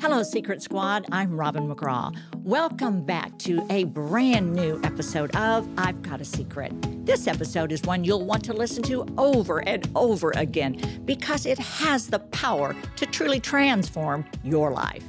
Hello, Secret Squad. I'm Robin McGraw. Welcome back to a brand new episode of I've Got a Secret. This episode is one you'll want to listen to over and over again because it has the power to truly transform your life.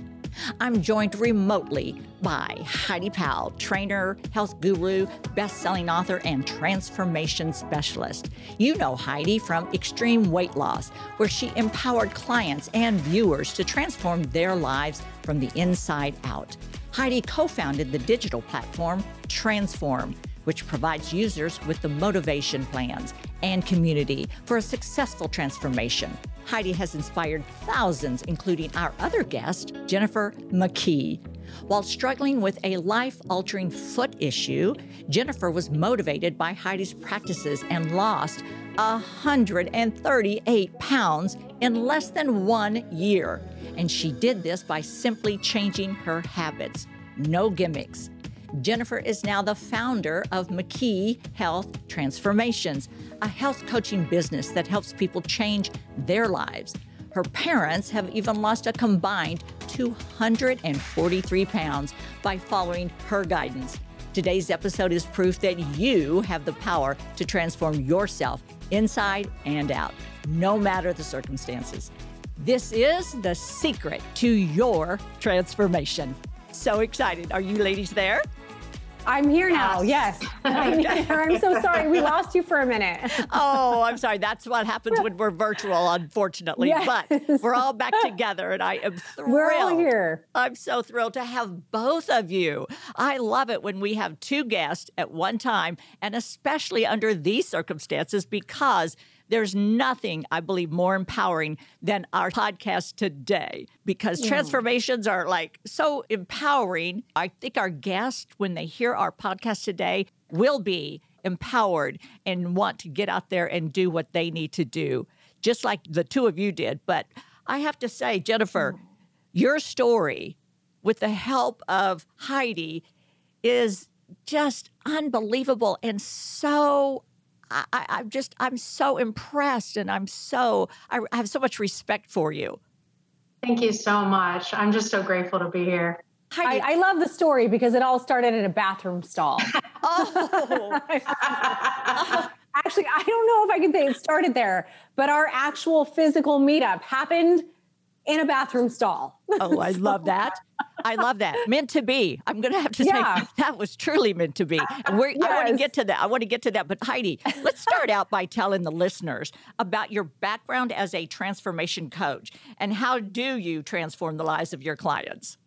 I'm joined remotely by Heidi Powell, trainer, health guru, best-selling author, and transformation specialist. You know Heidi from Extreme Weight Loss, where she empowered clients and viewers to transform their lives from the inside out. Heidi co-founded the digital platform Transform, which provides users with the motivation plans and community for a successful transformation. Heidi has inspired thousands, including our other guest, Jennifer McKee. While struggling with a life altering foot issue, Jennifer was motivated by Heidi's practices and lost 138 pounds in less than one year. And she did this by simply changing her habits. No gimmicks. Jennifer is now the founder of McKee Health Transformations, a health coaching business that helps people change their lives. Her parents have even lost a combined 243 pounds by following her guidance. Today's episode is proof that you have the power to transform yourself inside and out, no matter the circumstances. This is the secret to your transformation. So excited. Are you ladies there? I'm here now. Yes. I'm here. I'm so sorry. We lost you for a minute. oh, I'm sorry. That's what happens when we're virtual, unfortunately. Yes. But we're all back together, and I am thrilled. We're all here. I'm so thrilled to have both of you. I love it when we have two guests at one time, and especially under these circumstances because there's nothing, I believe, more empowering than our podcast today because yeah. transformations are like so empowering. I think our guests, when they hear our podcast today, will be empowered and want to get out there and do what they need to do, just like the two of you did. But I have to say, Jennifer, mm. your story with the help of Heidi is just unbelievable and so I, I'm just, I'm so impressed and I'm so, I, I have so much respect for you. Thank you so much. I'm just so grateful to be here. I, I, love the story because it all started in a bathroom stall. oh. Actually, I don't know if I can say it started there, but our actual physical meetup happened in a bathroom stall. Oh, I love that. I love that. Meant to be. I'm going to have to yeah. say that was truly meant to be. And yes. I want to get to that. I want to get to that. But Heidi, let's start out by telling the listeners about your background as a transformation coach and how do you transform the lives of your clients?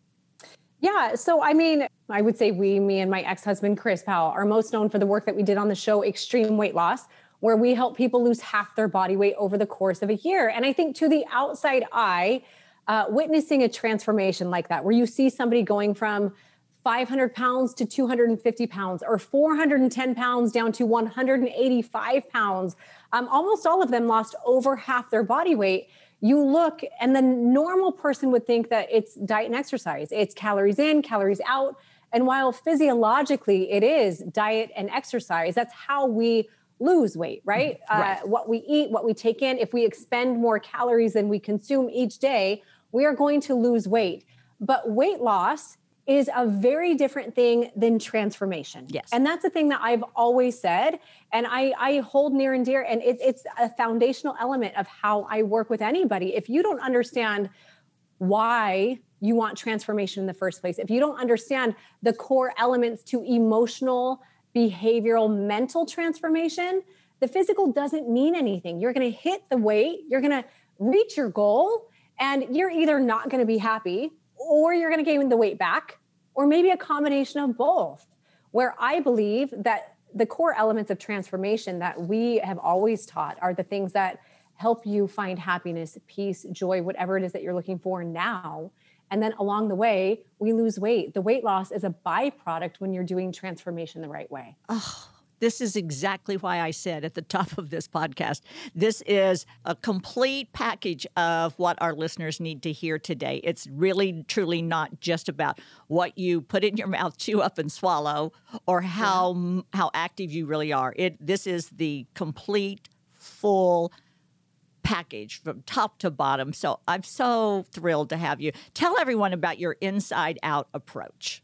Yeah. So, I mean, I would say we, me and my ex husband, Chris Powell, are most known for the work that we did on the show Extreme Weight Loss, where we help people lose half their body weight over the course of a year. And I think to the outside eye, uh, witnessing a transformation like that, where you see somebody going from 500 pounds to 250 pounds or 410 pounds down to 185 pounds, um, almost all of them lost over half their body weight. You look, and the normal person would think that it's diet and exercise, it's calories in, calories out. And while physiologically it is diet and exercise, that's how we lose weight, right? right. Uh, what we eat, what we take in, if we expend more calories than we consume each day, we are going to lose weight. But weight loss is a very different thing than transformation. Yes. And that's the thing that I've always said. And I, I hold near and dear. And it, it's a foundational element of how I work with anybody. If you don't understand why you want transformation in the first place, if you don't understand the core elements to emotional, behavioral, mental transformation, the physical doesn't mean anything. You're going to hit the weight, you're going to reach your goal, and you're either not going to be happy or you're going to gain the weight back, or maybe a combination of both. Where I believe that the core elements of transformation that we have always taught are the things that help you find happiness, peace, joy, whatever it is that you're looking for now. And then along the way, we lose weight. The weight loss is a byproduct when you're doing transformation the right way. Oh, this is exactly why I said at the top of this podcast this is a complete package of what our listeners need to hear today. It's really, truly not just about what you put in your mouth, chew up, and swallow, or how yeah. how active you really are. It this is the complete, full package from top to bottom. So I'm so thrilled to have you. Tell everyone about your inside out approach.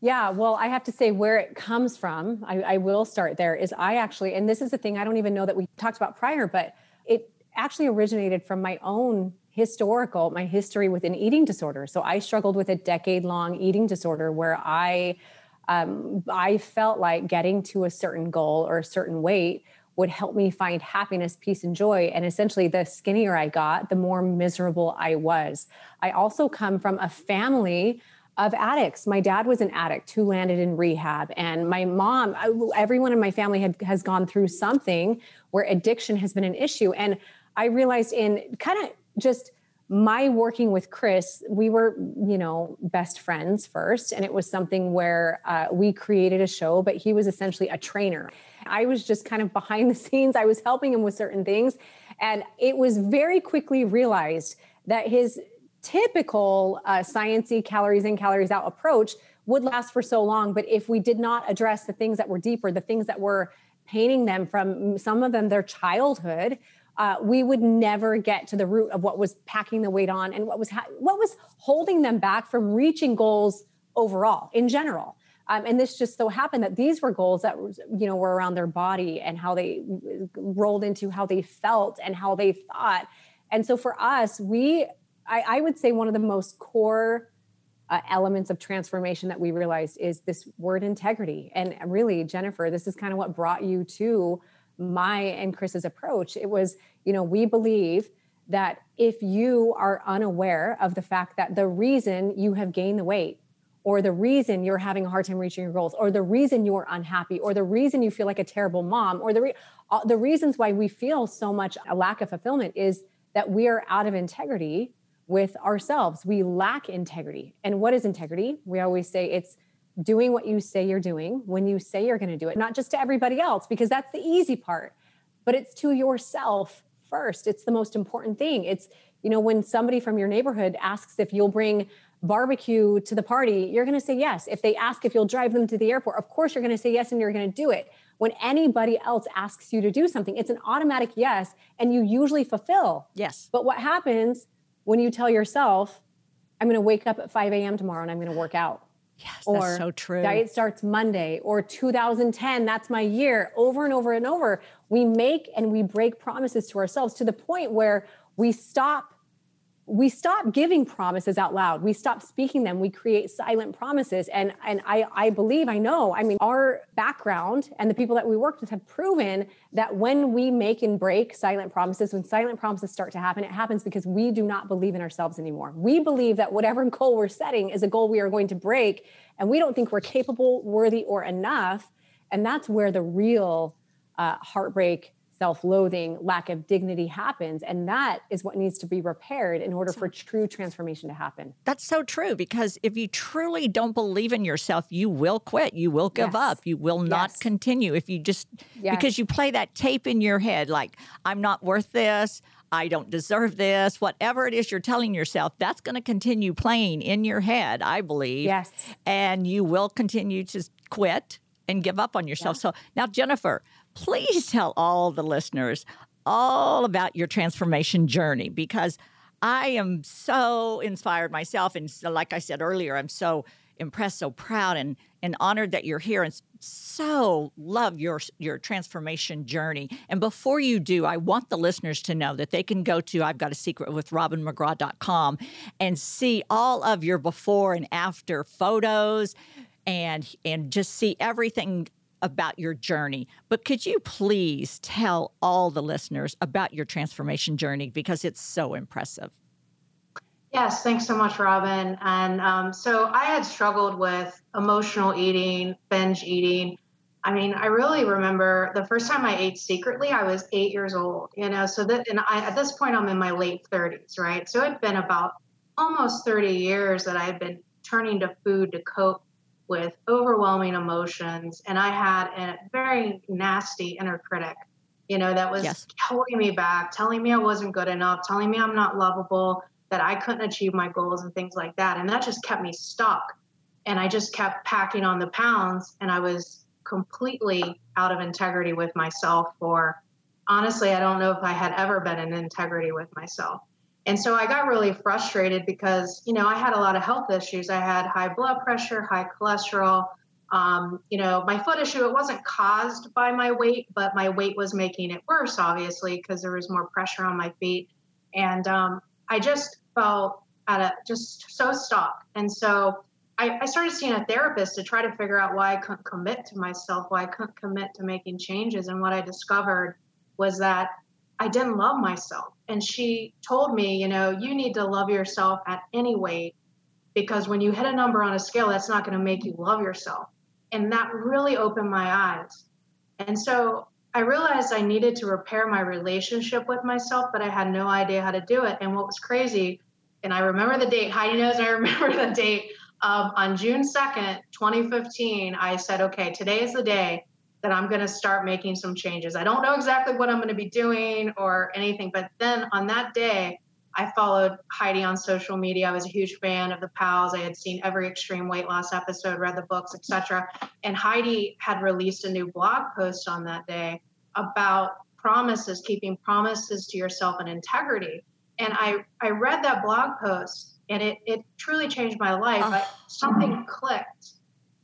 Yeah, well, I have to say where it comes from. I, I, will start there. Is I actually, and this is the thing I don't even know that we talked about prior, but it actually originated from my own historical, my history with an eating disorder. So I struggled with a decade long eating disorder where I, um, I felt like getting to a certain goal or a certain weight would help me find happiness, peace, and joy. And essentially, the skinnier I got, the more miserable I was. I also come from a family of addicts. My dad was an addict who landed in rehab, and my mom, everyone in my family had, has gone through something where addiction has been an issue. And I realized in kind of just my working with Chris, we were, you know, best friends first. And it was something where uh, we created a show, but he was essentially a trainer. I was just kind of behind the scenes. I was helping him with certain things. And it was very quickly realized that his typical uh, sciencey calories in, calories out approach would last for so long. But if we did not address the things that were deeper, the things that were painting them from some of them their childhood, uh, we would never get to the root of what was packing the weight on and what was ha- what was holding them back from reaching goals overall in general. Um, and this just so happened that these were goals that you know were around their body and how they rolled into how they felt and how they thought. And so for us, we I, I would say one of the most core uh, elements of transformation that we realized is this word integrity. And really, Jennifer, this is kind of what brought you to my and Chris's approach. It was, you know, we believe that if you are unaware of the fact that the reason you have gained the weight or the reason you're having a hard time reaching your goals or the reason you're unhappy or the reason you feel like a terrible mom or the re- uh, the reasons why we feel so much a lack of fulfillment is that we are out of integrity with ourselves. We lack integrity. And what is integrity? We always say it's doing what you say you're doing when you say you're going to do it, not just to everybody else, because that's the easy part, but it's to yourself first. It's the most important thing. It's, you know, when somebody from your neighborhood asks if you'll bring barbecue to the party, you're going to say yes. If they ask if you'll drive them to the airport, of course you're going to say yes and you're going to do it. When anybody else asks you to do something, it's an automatic yes and you usually fulfill. Yes. But what happens when you tell yourself, I'm going to wake up at 5 a.m. tomorrow and I'm going to work out. Yes, or that's so true. Diet starts Monday or 2010, that's my year, over and over and over. We make and we break promises to ourselves to the point where we stop we stop giving promises out loud. We stop speaking them. We create silent promises. And and i i believe i know i mean our background and the people that we work with have proven that when we make and break silent promises when silent promises start to happen it happens because we do not believe in ourselves anymore. We believe that whatever goal we're setting is a goal we are going to break and we don't think we're capable worthy or enough. And that's where the real uh, heartbreak self-loathing lack of dignity happens and that is what needs to be repaired in order for true transformation to happen that's so true because if you truly don't believe in yourself you will quit you will give yes. up you will not yes. continue if you just yes. because you play that tape in your head like i'm not worth this I don't deserve this, whatever it is you're telling yourself, that's going to continue playing in your head, I believe. Yes. And you will continue to quit and give up on yourself. Yeah. So now, Jennifer, please tell all the listeners all about your transformation journey because I am so inspired myself. And so, like I said earlier, I'm so impressed, so proud, and, and honored that you're here and so love your, your transformation journey. And before you do, I want the listeners to know that they can go to I've Got a Secret with RobinMcGraw.com and see all of your before and after photos and and just see everything about your journey. But could you please tell all the listeners about your transformation journey because it's so impressive? Yes, thanks so much, Robin. And um, so I had struggled with emotional eating, binge eating. I mean, I really remember the first time I ate secretly, I was eight years old, you know. So that, and I, at this point, I'm in my late 30s, right? So it'd been about almost 30 years that I had been turning to food to cope with overwhelming emotions. And I had a very nasty inner critic, you know, that was yes. holding me back, telling me I wasn't good enough, telling me I'm not lovable, that I couldn't achieve my goals and things like that. And that just kept me stuck. And I just kept packing on the pounds and I was completely out of integrity with myself for honestly, I don't know if I had ever been in integrity with myself. And so I got really frustrated because, you know, I had a lot of health issues. I had high blood pressure, high cholesterol. Um, you know, my foot issue, it wasn't caused by my weight, but my weight was making it worse, obviously, because there was more pressure on my feet. And um, I just felt at a just so stuck. And so I, I started seeing a therapist to try to figure out why I couldn't commit to myself, why I couldn't commit to making changes. And what I discovered was that I didn't love myself. And she told me, you know, you need to love yourself at any weight because when you hit a number on a scale, that's not going to make you love yourself. And that really opened my eyes. And so I realized I needed to repair my relationship with myself, but I had no idea how to do it. And what was crazy, and I remember the date, Heidi knows I remember the date of on June 2nd, 2015, I said, okay, today is the day that I'm going to start making some changes. I don't know exactly what I'm going to be doing or anything, but then on that day, I followed Heidi on social media. I was a huge fan of the Powells. I had seen every extreme weight loss episode, read the books, etc. And Heidi had released a new blog post on that day about promises, keeping promises to yourself and integrity. And I I read that blog post and it it truly changed my life. Oh. I, something clicked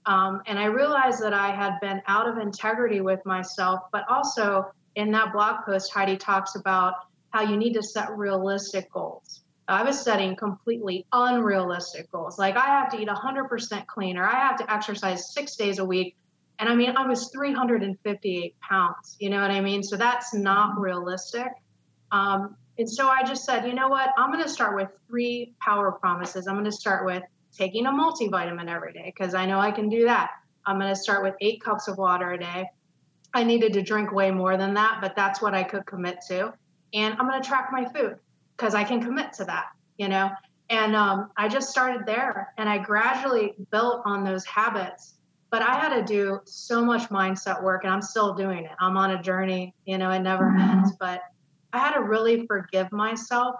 um, and I realized that I had been out of integrity with myself, but also in that blog post, Heidi talks about how you need to set realistic goals. I was setting completely unrealistic goals. Like I have to eat 100% clean, or I have to exercise six days a week. And I mean, I was 358 pounds. You know what I mean? So that's not realistic. Um, and so I just said, you know what? I'm going to start with three power promises. I'm going to start with taking a multivitamin every day because I know I can do that. I'm going to start with eight cups of water a day. I needed to drink way more than that, but that's what I could commit to. And I'm going to track my food because I can commit to that, you know? And um, I just started there and I gradually built on those habits. But I had to do so much mindset work and I'm still doing it. I'm on a journey, you know, it never ends. But I had to really forgive myself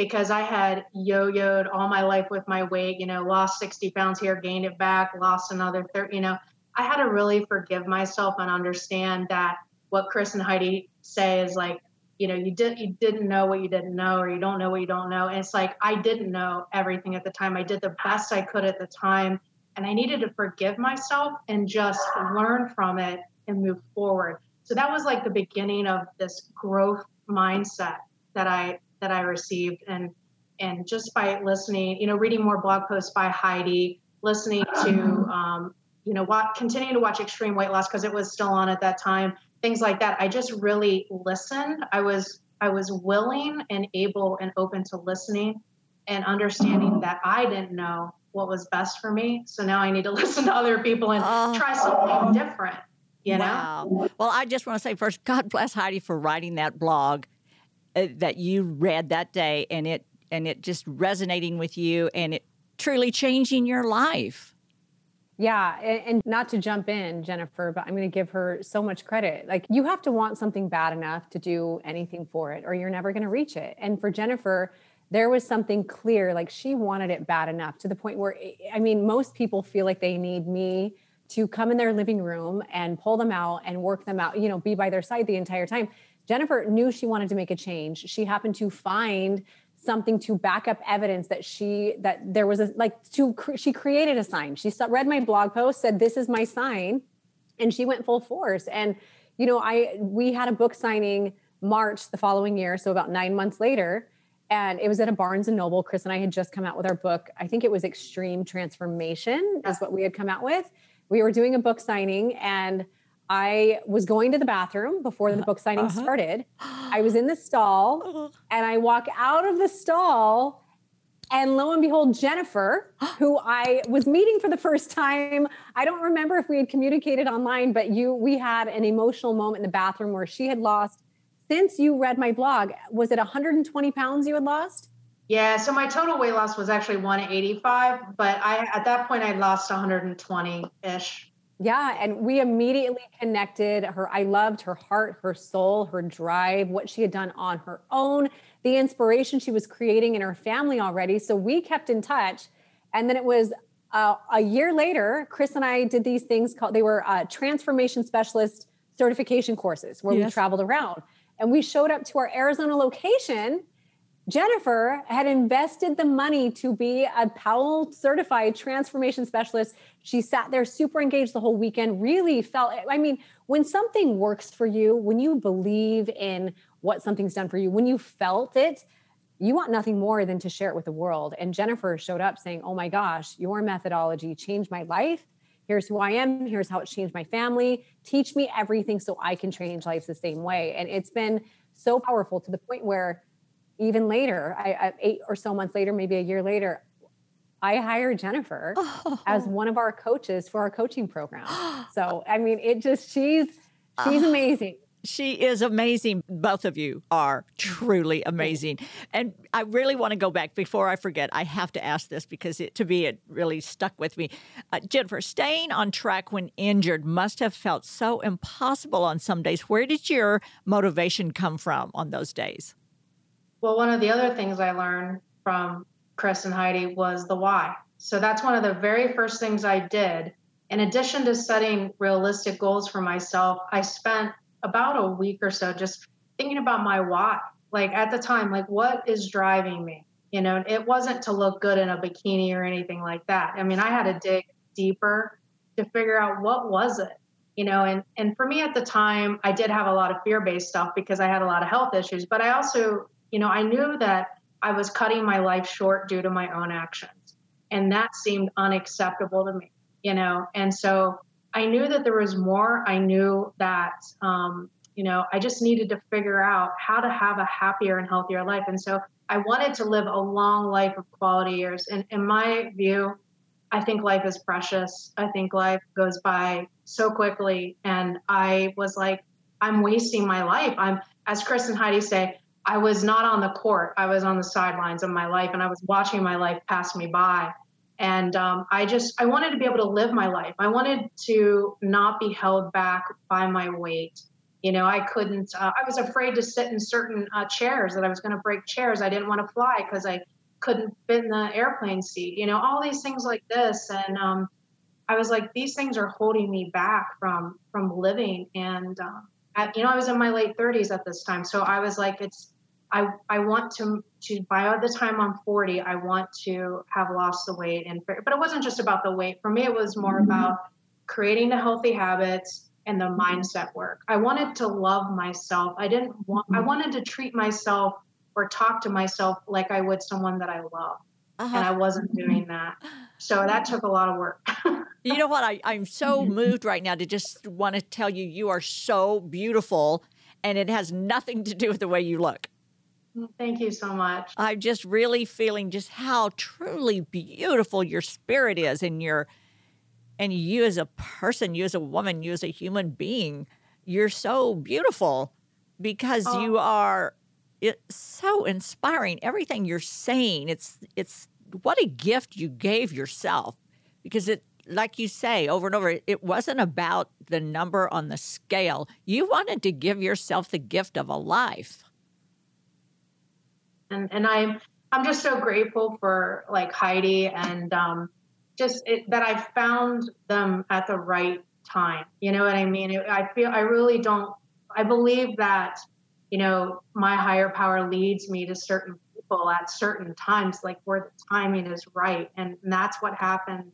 because I had yo-yoed all my life with my weight, you know, lost 60 pounds here, gained it back, lost another 30, you know, I had to really forgive myself and understand that what Chris and Heidi say is like, you know, you did you didn't know what you didn't know, or you don't know what you don't know. And it's like I didn't know everything at the time. I did the best I could at the time. And I needed to forgive myself and just learn from it and move forward. So that was like the beginning of this growth mindset that I that I received and and just by listening, you know, reading more blog posts by Heidi, listening to um, you know, what continuing to watch Extreme Weight Loss because it was still on at that time, things like that. I just really listened. I was I was willing and able and open to listening and understanding that I didn't know what was best for me. So now I need to listen to other people and oh. try something different. You know? Wow. Well, I just want to say first, God bless Heidi for writing that blog uh, that you read that day and it and it just resonating with you and it truly changing your life. Yeah, and, and not to jump in, Jennifer, but I'm going to give her so much credit. Like you have to want something bad enough to do anything for it or you're never going to reach it. And for Jennifer, there was something clear like she wanted it bad enough to the point where I mean most people feel like they need me to come in their living room and pull them out and work them out, you know, be by their side the entire time. Jennifer knew she wanted to make a change. She happened to find something to back up evidence that she that there was a like to she created a sign. She read my blog post, said this is my sign, and she went full force. And you know, I we had a book signing March the following year, so about nine months later, and it was at a Barnes and Noble. Chris and I had just come out with our book. I think it was Extreme Transformation is what we had come out with. We were doing a book signing and I was going to the bathroom before the book signing uh-huh. started. I was in the stall uh-huh. and I walk out of the stall And lo and behold, Jennifer, who I was meeting for the first time, I don't remember if we had communicated online, but you, we had an emotional moment in the bathroom where she had lost. Since you read my blog, was it 120 pounds you had lost? Yeah, so my total weight loss was actually 185, but I at that point I lost 120 ish. Yeah, and we immediately connected her. I loved her heart, her soul, her drive, what she had done on her own, the inspiration she was creating in her family already. So we kept in touch. And then it was uh, a year later, Chris and I did these things called, they were uh, transformation specialist certification courses where yes. we traveled around. And we showed up to our Arizona location Jennifer had invested the money to be a Powell certified transformation specialist. She sat there super engaged the whole weekend, really felt, I mean, when something works for you, when you believe in what something's done for you, when you felt it, you want nothing more than to share it with the world. And Jennifer showed up saying, Oh my gosh, your methodology changed my life. Here's who I am. Here's how it's changed my family. Teach me everything so I can change lives the same way. And it's been so powerful to the point where even later, I, I, eight or so months later, maybe a year later, I hired Jennifer oh. as one of our coaches for our coaching program. so, I mean, it just, she's, she's uh, amazing. She is amazing. Both of you are truly amazing. And I really want to go back before I forget. I have to ask this because it, to me, it really stuck with me. Uh, Jennifer, staying on track when injured must have felt so impossible on some days. Where did your motivation come from on those days? Well, one of the other things I learned from Chris and Heidi was the why. So that's one of the very first things I did. In addition to setting realistic goals for myself, I spent about a week or so just thinking about my why. Like at the time, like what is driving me? You know, it wasn't to look good in a bikini or anything like that. I mean, I had to dig deeper to figure out what was it you know and and for me at the time i did have a lot of fear-based stuff because i had a lot of health issues but i also you know, I knew that I was cutting my life short due to my own actions. And that seemed unacceptable to me, you know. And so I knew that there was more. I knew that, um, you know, I just needed to figure out how to have a happier and healthier life. And so I wanted to live a long life of quality years. And in my view, I think life is precious. I think life goes by so quickly. And I was like, I'm wasting my life. I'm, as Chris and Heidi say, I was not on the court. I was on the sidelines of my life and I was watching my life pass me by. And um, I just, I wanted to be able to live my life. I wanted to not be held back by my weight. You know, I couldn't, uh, I was afraid to sit in certain uh, chairs that I was going to break chairs. I didn't want to fly because I couldn't fit in the airplane seat, you know, all these things like this. And um, I was like, these things are holding me back from, from living. And, um, you know, I was in my late 30s at this time. So I was like, it's, I, I want to to by the time I'm 40, I want to have lost the weight and but it wasn't just about the weight. For me, it was more mm-hmm. about creating the healthy habits and the mindset work. I wanted to love myself. I didn't want I mm-hmm. wanted to treat myself or talk to myself like I would someone that I love. Uh-huh. And I wasn't doing that. So that took a lot of work. you know what? I, I'm so moved right now to just want to tell you you are so beautiful and it has nothing to do with the way you look. Thank you so much. I'm just really feeling just how truly beautiful your spirit is and your and you as a person, you as a woman, you as a human being. You're so beautiful because oh. you are it's so inspiring. Everything you're saying, it's it's what a gift you gave yourself because it like you say over and over, it wasn't about the number on the scale. You wanted to give yourself the gift of a life and and I'm I'm just so grateful for like Heidi and um, just it, that I found them at the right time. You know what I mean? It, I feel I really don't. I believe that you know my higher power leads me to certain people at certain times, like where the timing is right, and that's what happened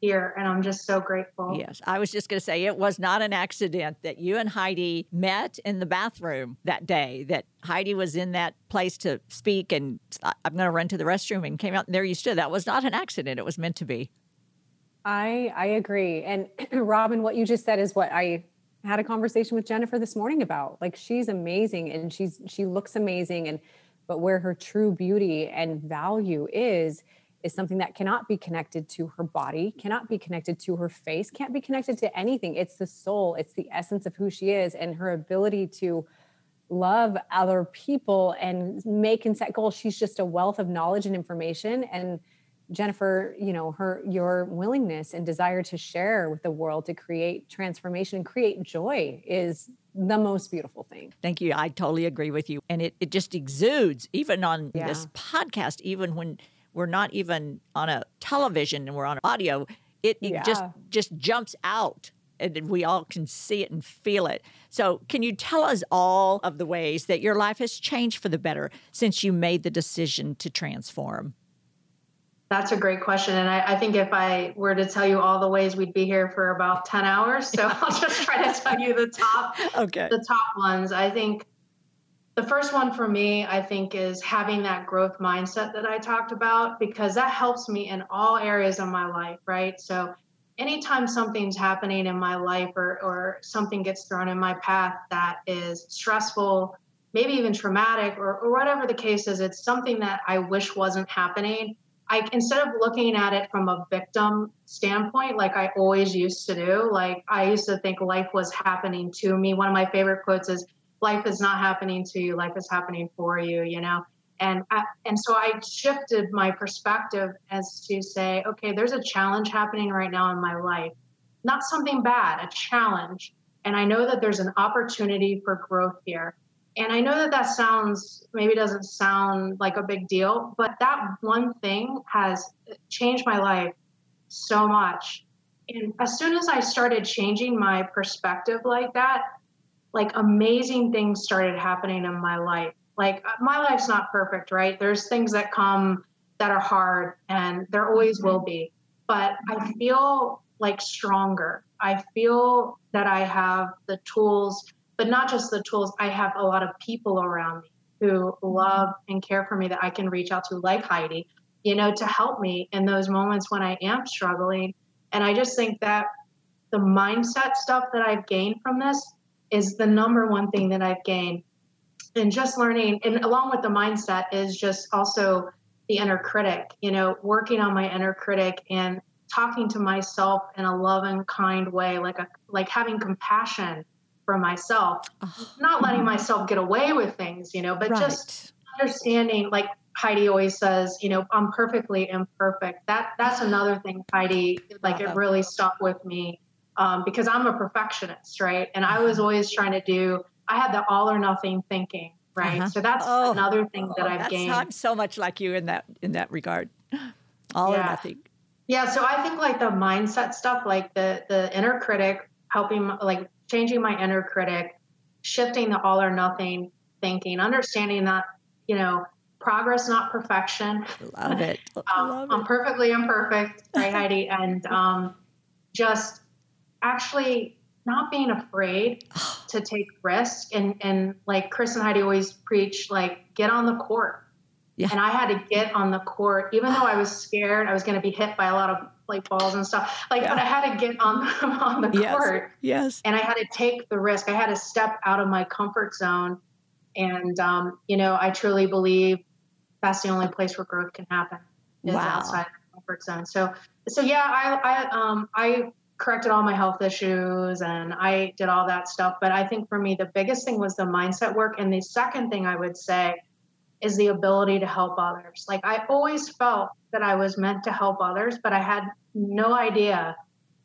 here and I'm just so grateful. Yes, I was just going to say it was not an accident that you and Heidi met in the bathroom that day, that Heidi was in that place to speak and I'm going to run to the restroom and came out and there you stood. That was not an accident. It was meant to be. I I agree. And Robin, what you just said is what I had a conversation with Jennifer this morning about. Like she's amazing and she's she looks amazing and but where her true beauty and value is is something that cannot be connected to her body, cannot be connected to her face, can't be connected to anything. It's the soul, it's the essence of who she is and her ability to love other people and make and set goals. She's just a wealth of knowledge and information. And Jennifer, you know, her your willingness and desire to share with the world to create transformation, and create joy is the most beautiful thing. Thank you. I totally agree with you. And it, it just exudes, even on yeah. this podcast, even when we're not even on a television and we're on audio, it, it yeah. just just jumps out and we all can see it and feel it. So, can you tell us all of the ways that your life has changed for the better since you made the decision to transform? That's a great question. And I, I, think if I were to tell you all the ways, we'd be here for about 10 hours. So I'll just try to tell you the top, okay. the top ones. I think the first one for me, I think, is having that growth mindset that I talked about, because that helps me in all areas of my life, right? So anytime something's happening in my life or, or something gets thrown in my path that is stressful, maybe even traumatic or, or whatever the case is, it's something that I wish wasn't happening. I instead of looking at it from a victim standpoint, like I always used to do, like I used to think life was happening to me. One of my favorite quotes is, "Life is not happening to you; life is happening for you." You know, and I, and so I shifted my perspective as to say, okay, there's a challenge happening right now in my life, not something bad, a challenge, and I know that there's an opportunity for growth here. And I know that that sounds maybe doesn't sound like a big deal, but that one thing has changed my life so much. And as soon as I started changing my perspective like that, like amazing things started happening in my life. Like uh, my life's not perfect, right? There's things that come that are hard and there always will be. But I feel like stronger. I feel that I have the tools but not just the tools. I have a lot of people around me who love and care for me that I can reach out to, like Heidi, you know, to help me in those moments when I am struggling. And I just think that the mindset stuff that I've gained from this is the number one thing that I've gained. And just learning, and along with the mindset, is just also the inner critic, you know, working on my inner critic and talking to myself in a loving, kind way, like a like having compassion for myself, oh. not letting myself get away with things, you know, but right. just understanding like Heidi always says, you know, I'm perfectly imperfect. That that's another thing, Heidi, like it really stuck with me. Um, because I'm a perfectionist, right? And I was always trying to do, I had the all or nothing thinking, right? Uh-huh. So that's oh, another thing that I've gained. I'm so much like you in that in that regard. All yeah. or nothing. Yeah. So I think like the mindset stuff, like the the inner critic, helping like changing my inner critic, shifting the all or nothing thinking, understanding that, you know, progress, not perfection. I love it. um, Love I'm perfectly imperfect, right, Heidi? And um, just actually not being afraid to take risk. And, and like Chris and Heidi always preach, like, get on the court. Yeah. And I had to get on the court, even though I was scared, I was going to be hit by a lot of like balls and stuff. Like, yeah. but I had to get on the, on the yes. court. Yes. And I had to take the risk. I had to step out of my comfort zone. And, um, you know, I truly believe that's the only place where growth can happen is wow. outside the comfort zone. So, so yeah, I, I, um, I corrected all my health issues and I did all that stuff. But I think for me, the biggest thing was the mindset work. And the second thing I would say is the ability to help others. Like I always felt that I was meant to help others, but I had no idea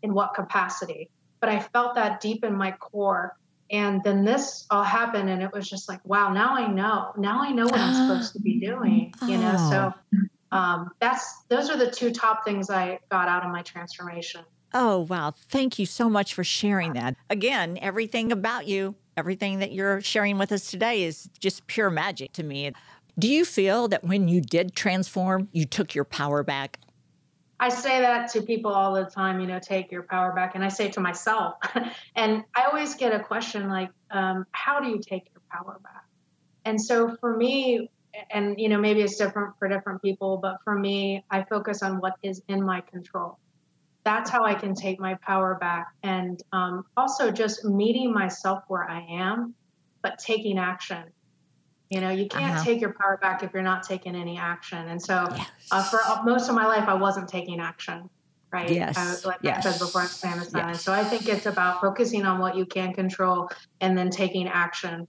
in what capacity. But I felt that deep in my core. And then this all happened, and it was just like, wow, now I know. Now I know what I'm supposed to be doing, you know? So oh. um, that's those are the two top things I got out of my transformation. Oh, wow. Thank you so much for sharing that. Again, everything about you, everything that you're sharing with us today is just pure magic to me. Do you feel that when you did transform, you took your power back? I say that to people all the time, you know, take your power back. And I say to myself. and I always get a question like, um, how do you take your power back? And so for me, and, you know, maybe it's different for different people, but for me, I focus on what is in my control. That's how I can take my power back. And um, also just meeting myself where I am, but taking action You know, you can't uh-huh. take your power back if you're not taking any action. And so, yes. uh, for most of my life, I wasn't taking action. Right. Yes. I, like yes. I said before, I'm famous. Yes. So I think it's about focusing on what you can control and then taking action.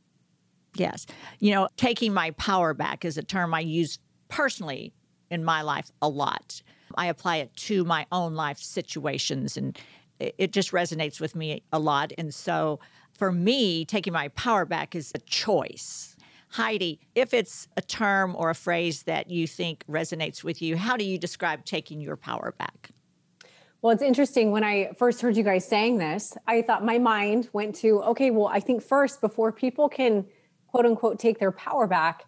Yes. You know, taking my power back is a term I use personally in my life a lot. I apply it to my own life situations and it just resonates with me a lot. And so for me, taking my power back is a choice. Heidi, if it's a term or a phrase that you think resonates with you, how do you describe taking your power back? Well, it's interesting. When I first heard you guys saying this, I thought my mind went to, okay, well, I think first, before people can quote unquote take their power back,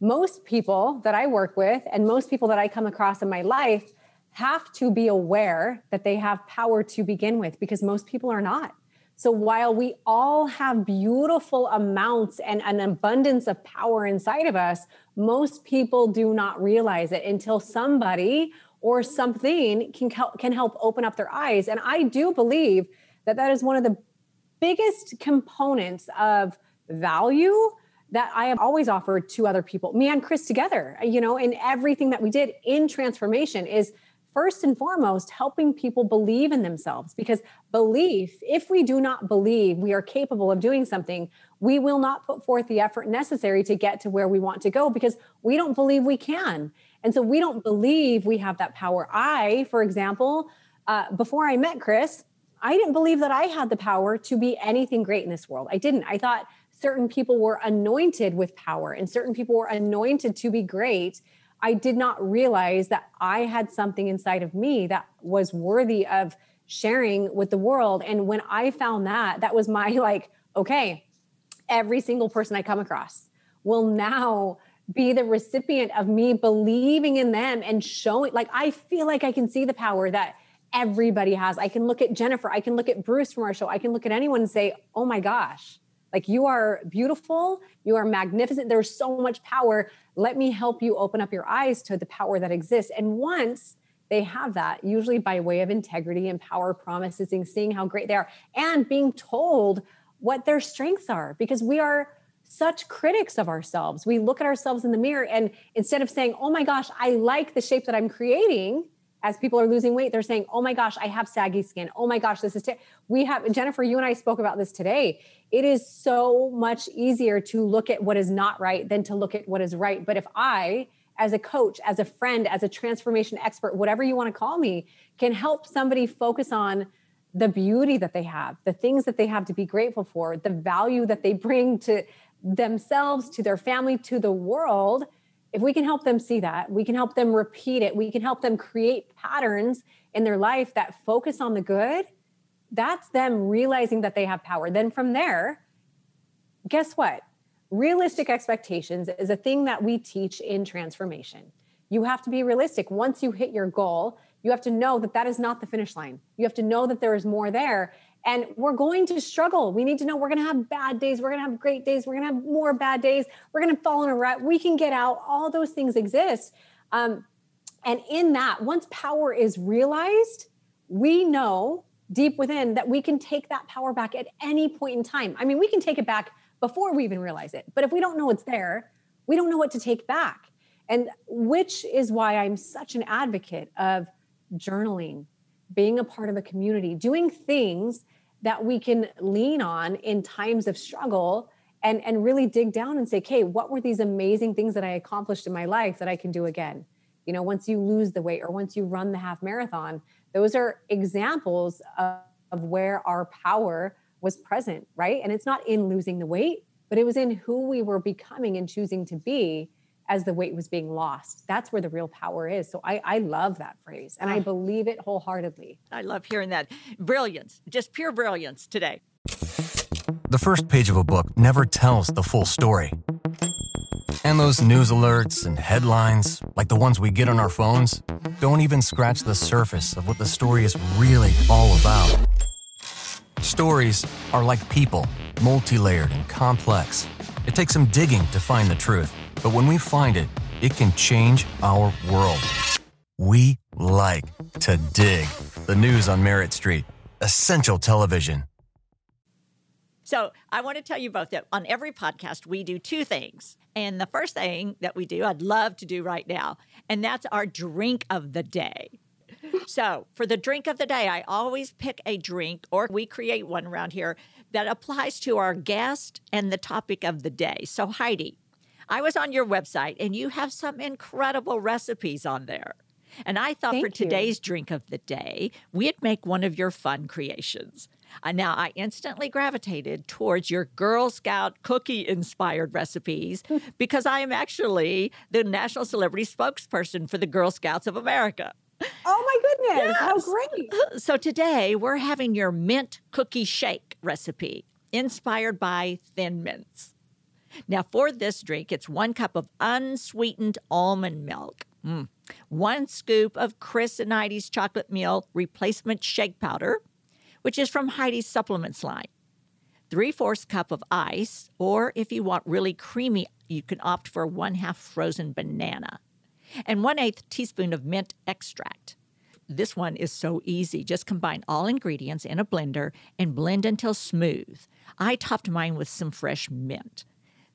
most people that I work with and most people that I come across in my life have to be aware that they have power to begin with because most people are not. So while we all have beautiful amounts and an abundance of power inside of us, most people do not realize it until somebody or something can help, can help open up their eyes. And I do believe that that is one of the biggest components of value that I have always offered to other people, me and Chris together, you know, and everything that we did in transformation is first and foremost helping people believe in themselves. Because belief if we do not believe we are capable of doing something we will not put forth the effort necessary to get to where we want to go because we don't believe we can. And so we don't believe we have that power. I for example uh, before i met chris i didn't believe that i had the power to be anything great in this world. I didn't. I thought certain people were anointed with power and certain people were anointed to be great I did not realize that I had something inside of me that was worthy of sharing with the world. And when I found that, that was my like, okay, every single person I come across will now be the recipient of me believing in them and showing, like, I feel like I can see the power that everybody has. I can look at Jennifer, I can look at Bruce from our show, I can look at anyone and say, oh my gosh, like you are beautiful, you are magnificent. There's so much power. Let me help you open up your eyes to the power that exists. And once they have that, usually by way of integrity and power promises and seeing how great they are and being told what their strengths are, because we are such critics of ourselves. We look at ourselves in the mirror and instead of saying, oh my gosh, I like the shape that I'm creating, as people are losing weight, they're saying, "Oh my gosh, I have saggy skin. Oh my gosh, this is." T-. We have Jennifer. You and I spoke about this today. It is so much easier to look at what is not right than to look at what is right. But if I, as a coach, as a friend, as a transformation expert, whatever you want to call me, can help somebody focus on the beauty that they have, the things that they have to be grateful for, the value that they bring to themselves, to their family, to the world if we can help them see that, we can help them repeat it, we can help them create patterns in their life that focus on the good, that's them realizing that they have power. Then from there, guess what? Realistic expectations is a thing that we teach in transformation. You have to be realistic. Once you hit your goal, you have to know that that is not the finish line. You have to know that there is more there. And we're going to struggle. We need to know we're going to have bad days. We're going to have great days. We're going to have more bad days. We're going to fall in a rut. We can get out. All those things exist. Um, and in that, once power is realized, we know deep within that we can take that power back at any point in time. I mean, we can take it back before we even realize it. But if we don't know it's there, we don't know what to take back. And which is why I'm such an advocate of journaling, being a part of a community, doing things that we can lean on in times of struggle and, and really dig down and say, okay, what were these amazing things that I accomplished in my life that I can do again? You know, once you lose the weight or once you run the half marathon, those are examples of, of where our power was present, right? And it's not in losing the weight, but it was in who we were becoming and choosing to be as the weight was being lost. That's where the real power is. So I, I love that phrase and I ah. believe it wholeheartedly. I love hearing that. Brilliance, just pure brilliance today. The first page of a book never tells the full story. And those news alerts and headlines, like the ones we get on our phones, don't even scratch the surface of what the story is really all about. Stories are like people, multi layered and complex. It takes some digging to find the truth. But when we find it, it can change our world. We like to dig. The news on Merit Street. Essential television. So I want to tell you both that on every podcast, we do two things. And the first thing that we do, I'd love to do right now, and that's our drink of the day. So, for the drink of the day, I always pick a drink, or we create one around here that applies to our guest and the topic of the day. So, Heidi, I was on your website and you have some incredible recipes on there. And I thought Thank for you. today's drink of the day, we'd make one of your fun creations. Uh, now, I instantly gravitated towards your Girl Scout cookie inspired recipes because I am actually the national celebrity spokesperson for the Girl Scouts of America. Oh my goodness. How Yes. great. So today we're having your mint cookie shake recipe inspired by thin mints. Now, for this drink, it's one cup of unsweetened almond milk, mm, one scoop of Chris and Heidi's chocolate meal replacement shake powder, which is from Heidi's supplements line, three fourths cup of ice, or if you want really creamy, you can opt for one half frozen banana, and one eighth teaspoon of mint extract. This one is so easy. Just combine all ingredients in a blender and blend until smooth. I topped mine with some fresh mint.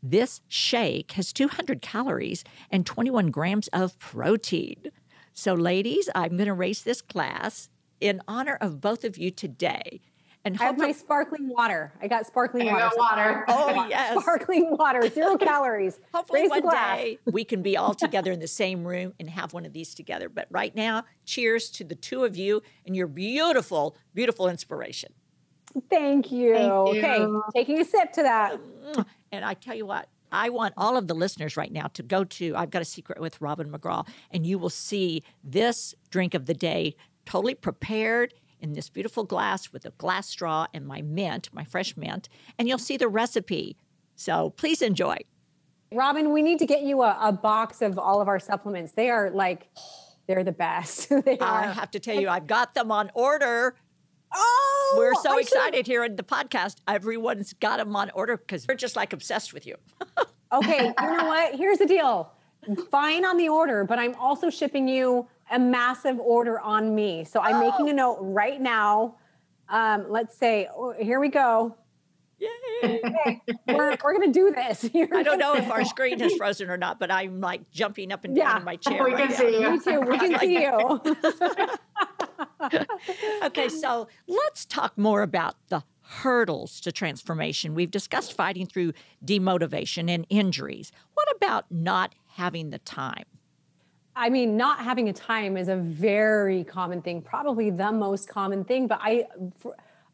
This shake has 200 calories and 21 grams of protein. So, ladies, I'm going to race this glass in honor of both of you today. And I have my hopefully, sparkling water. I got sparkling There you water. go, water. oh yes, Sparkling water, zero calories. hopefully Raise one day we can be all together in the same room and have one of these together. But right now, cheers to the two of you and your beautiful, beautiful inspiration. Thank you. Thank Okay, taking a sip to that. Mm-hmm. And I tell you what, I want all of the listeners right now to go to I've Got a Secret with Robin McGraw, and you will see this drink of the day totally prepared in this beautiful glass with a glass straw and my mint, my fresh mint, and you'll see the recipe. So please enjoy. Robin, we need to get you a, a box of all of our supplements. They are like, they're the best. they I have to tell you, I've got them on order. Oh, We're so I should've- excited here in the podcast. Everyone's got them on order because we're just like obsessed with you. Okay, you know what? Here's the deal. Fine on the order, but I'm also shipping you a massive order on me. So I'm making a note right now. Um, let's say, oh, here we go. Yay! Okay, we're, we're going to do this. You're I don't know if our screen has frozen or not, but I'm like jumping up and down Yeah, in my chair. we right can now. see you. Me too. We can see you. Okay, so let's talk more about the hurdles to transformation. We've discussed fighting through demotivation and injuries. What about not having the time? I mean, not having a time is a very common thing, probably the most common thing. But I,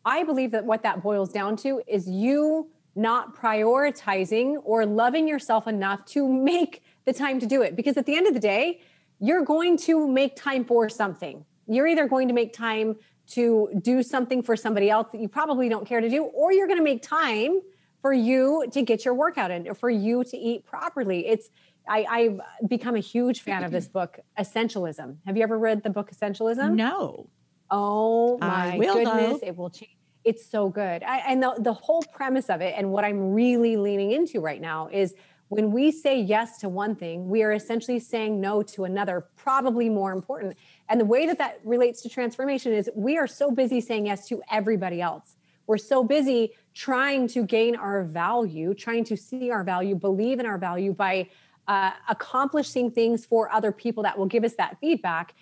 I believe that what that boils down to is you not prioritizing or loving yourself enough to make the time to do it. Because at the end of the day, you're going to make time for something. You're either going to make time to do something for somebody else that you probably don't care to do, or you're going to make time for you to get your workout in or for you to eat properly. It's I, I've become a huge fan of this book, Essentialism. Have you ever read the book Essentialism? No. Oh my goodness, it will change. It's so good. I, and the, the whole premise of it, and what I'm really leaning into right now is when we say yes to one thing, we are essentially saying no to another, probably more important. And the way that that relates to transformation is we are so busy saying yes to everybody else. We're so busy trying to gain our value, trying to see our value, believe in our value by uh, accomplishing things for other people that will give us that feedback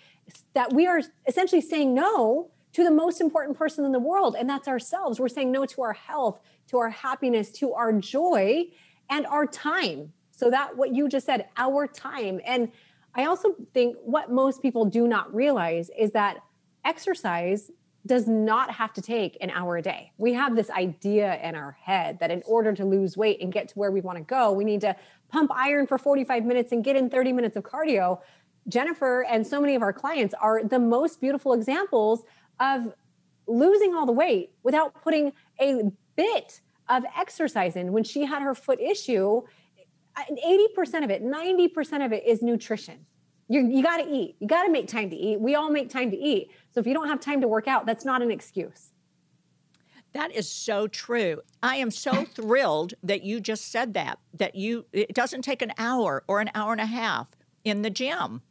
that we are essentially saying no to the most important person in the world and that's ourselves. We're saying no to our health to our happiness to our joy and our time. So that what you just said our time. And i also think what most people do not realize is that exercise does not have to take an hour a day. We have this idea in our head that in order to lose weight and get to where we want to go, we need to pump iron for 45 minutes and get in 30 minutes of cardio. Jennifer and so many of our clients are the most beautiful examples of losing all the weight without putting a bit of exercise in. When she had her foot issue, 80% of it, 90% of it is nutrition. You, you got to eat. You got to make time to eat. We all make time to eat. So if you don't have time to work out, that's not an excuse. That is so true. I am so thrilled that you just said that, that you, it doesn't take an hour or an hour and a half in the gym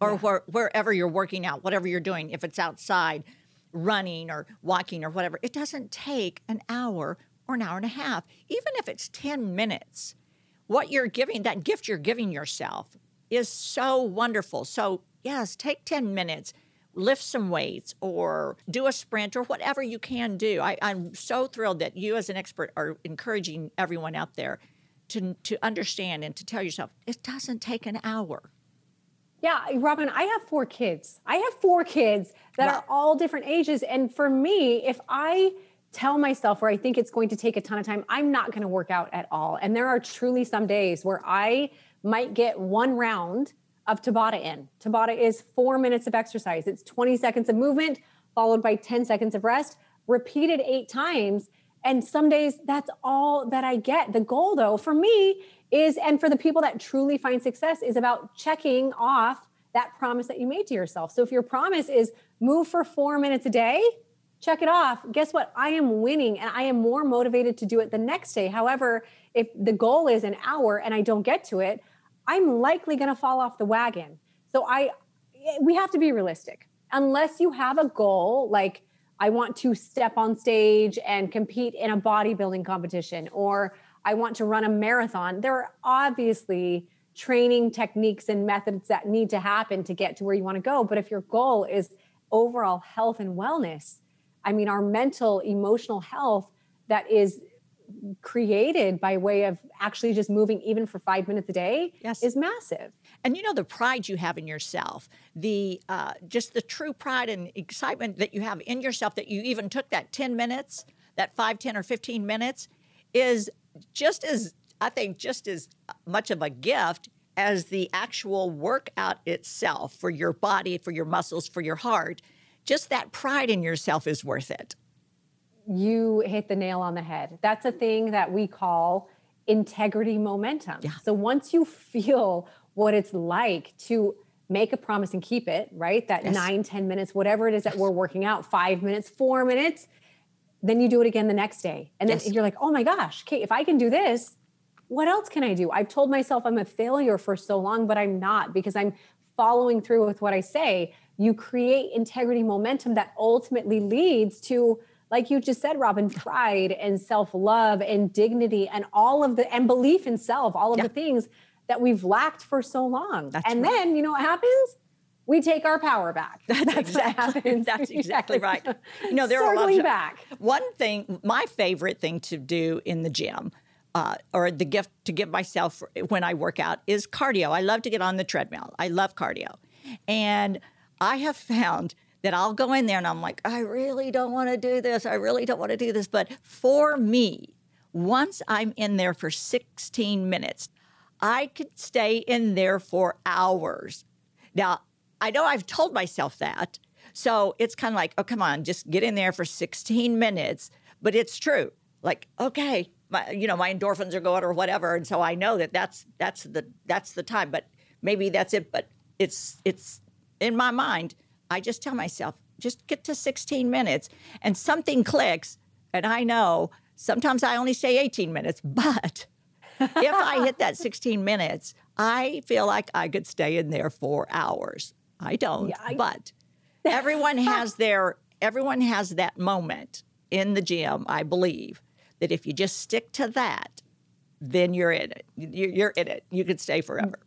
or where, wherever you're working out, whatever you're doing, if it's outside running or walking or whatever, it doesn't take an hour or an hour and a half, even if it's 10 minutes. What you're giving, that gift you're giving yourself, is so wonderful. So, yes, take 10 minutes, lift some weights, or do a sprint, or whatever you can do. I, I'm so thrilled that you, as an expert, are encouraging everyone out there to, to understand and to tell yourself it doesn't take an hour. Yeah, Robin, I have four kids. I have four kids that wow. are all different ages. And for me, if I tell myself where I think it's going to take a ton of time, I'm not going to work out at all. And there are truly some days where I might get one round of Tabata in. Tabata is four minutes of exercise, it's 20 seconds of movement followed by 10 seconds of rest, repeated eight times. And some days that's all that I get. The goal, though, for me is, and for the people that truly find success, is about checking off that promise that you made to yourself. So if your promise is move for four minutes a day, check it off. Guess what? I am winning and I am more motivated to do it the next day. However, if the goal is an hour and I don't get to it, I'm likely going to fall off the wagon. So I we have to be realistic. Unless you have a goal like I want to step on stage and compete in a bodybuilding competition or I want to run a marathon. There are obviously training techniques and methods that need to happen to get to where you want to go. But if your goal is overall health and wellness, I mean, our mental, emotional health that is created by way of actually just moving even for five minutes a day yes. is massive. And you know the pride you have in yourself, the uh, just the true pride and excitement that you have in yourself that you even took that 10 minutes, that 5, 10, or 15 minutes is just as, I think, just as much of a gift as the actual workout itself for your body, for your muscles, for your heart. Just that pride in yourself is worth it you hit the nail on the head. That's a thing that we call integrity momentum. Yeah. So once you feel what it's like to make a promise and keep it, right? That yes. nine, ten minutes, whatever it is that we're working out, five minutes, four minutes, then you do it again the next day. And then yes. you're like, oh my gosh, Kate, if I can do this, what else can I do? I've told myself I'm a failure for so long, but I'm not because I'm following through with what I say. You create integrity momentum that ultimately leads to like you just said, Robin, pride and self love and dignity and all of the, and belief in self, all of yeah. the things that we've lacked for so long. That's and right. then, you know what happens? We take our power back. That's, exactly, that's exactly right. You know, there Circling are a lot of, back. One thing, my favorite thing to do in the gym uh, or the gift to give myself when I work out is cardio. I love to get on the treadmill. I love cardio. And I have found that I'll go in there and I'm like, I really don't want to do this. I really don't want to do this. But for me, once I'm in there for 16 minutes, I could stay in there for hours. Now, I know I've told myself that. So it's kind of like, oh, come on, just get in there for 16 minutes. But it's true. Like, okay, my, you know, my endorphins are going or whatever. And so I know that that's, that's the, that's the time, but maybe that's it. But it's, it's in my mind, I just tell myself, just get to 16 minutes and something clicks. And I know sometimes I only say 18 minutes, but if I hit that 16 minutes, I feel like I could stay in there for hours. I don't, yeah, I... but everyone has their everyone has that moment in the gym, I believe, that if you just stick to that, then you're in it. You're in it. You could stay forever.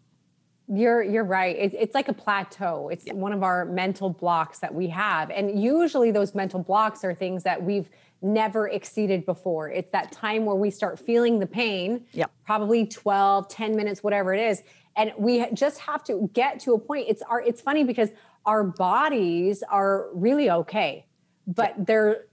You're you're right. It, it's like a plateau. It's yeah. one of our mental blocks that we have, and usually those mental blocks are things that we've never exceeded before. It's that time where we start feeling the pain. Yeah. Probably 12, 10 minutes, whatever it is, and we just have to get to a point. It's our. It's funny because our bodies are really okay, but yeah. they're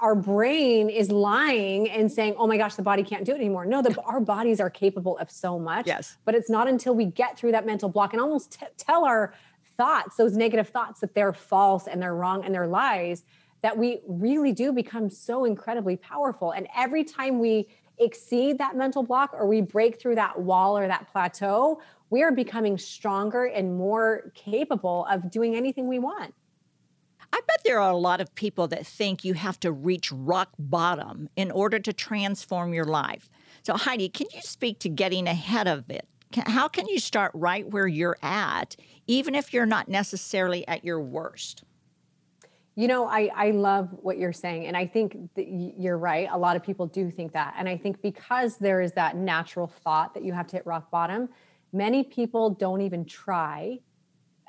our brain is lying and saying, "Oh my gosh, the body can't do it anymore." No, the, our bodies are capable of so much. Yes, but it's not until we get through that mental block and almost t- tell our thoughts, those negative thoughts, that they're false and they're wrong and they're lies, that we really do become so incredibly powerful. And every time we exceed that mental block or we break through that wall or that plateau, we are becoming stronger and more capable of doing anything we want. I bet there are a lot of people that think you have to reach rock bottom in order to transform your life. So, Heidi, can you speak to getting ahead of it? How can you start right where you're at, even if you're not necessarily at your worst? You know, I, I love what you're saying. And I think you're right. A lot of people do think that. And I think because there is that natural thought that you have to hit rock bottom, many people don't even try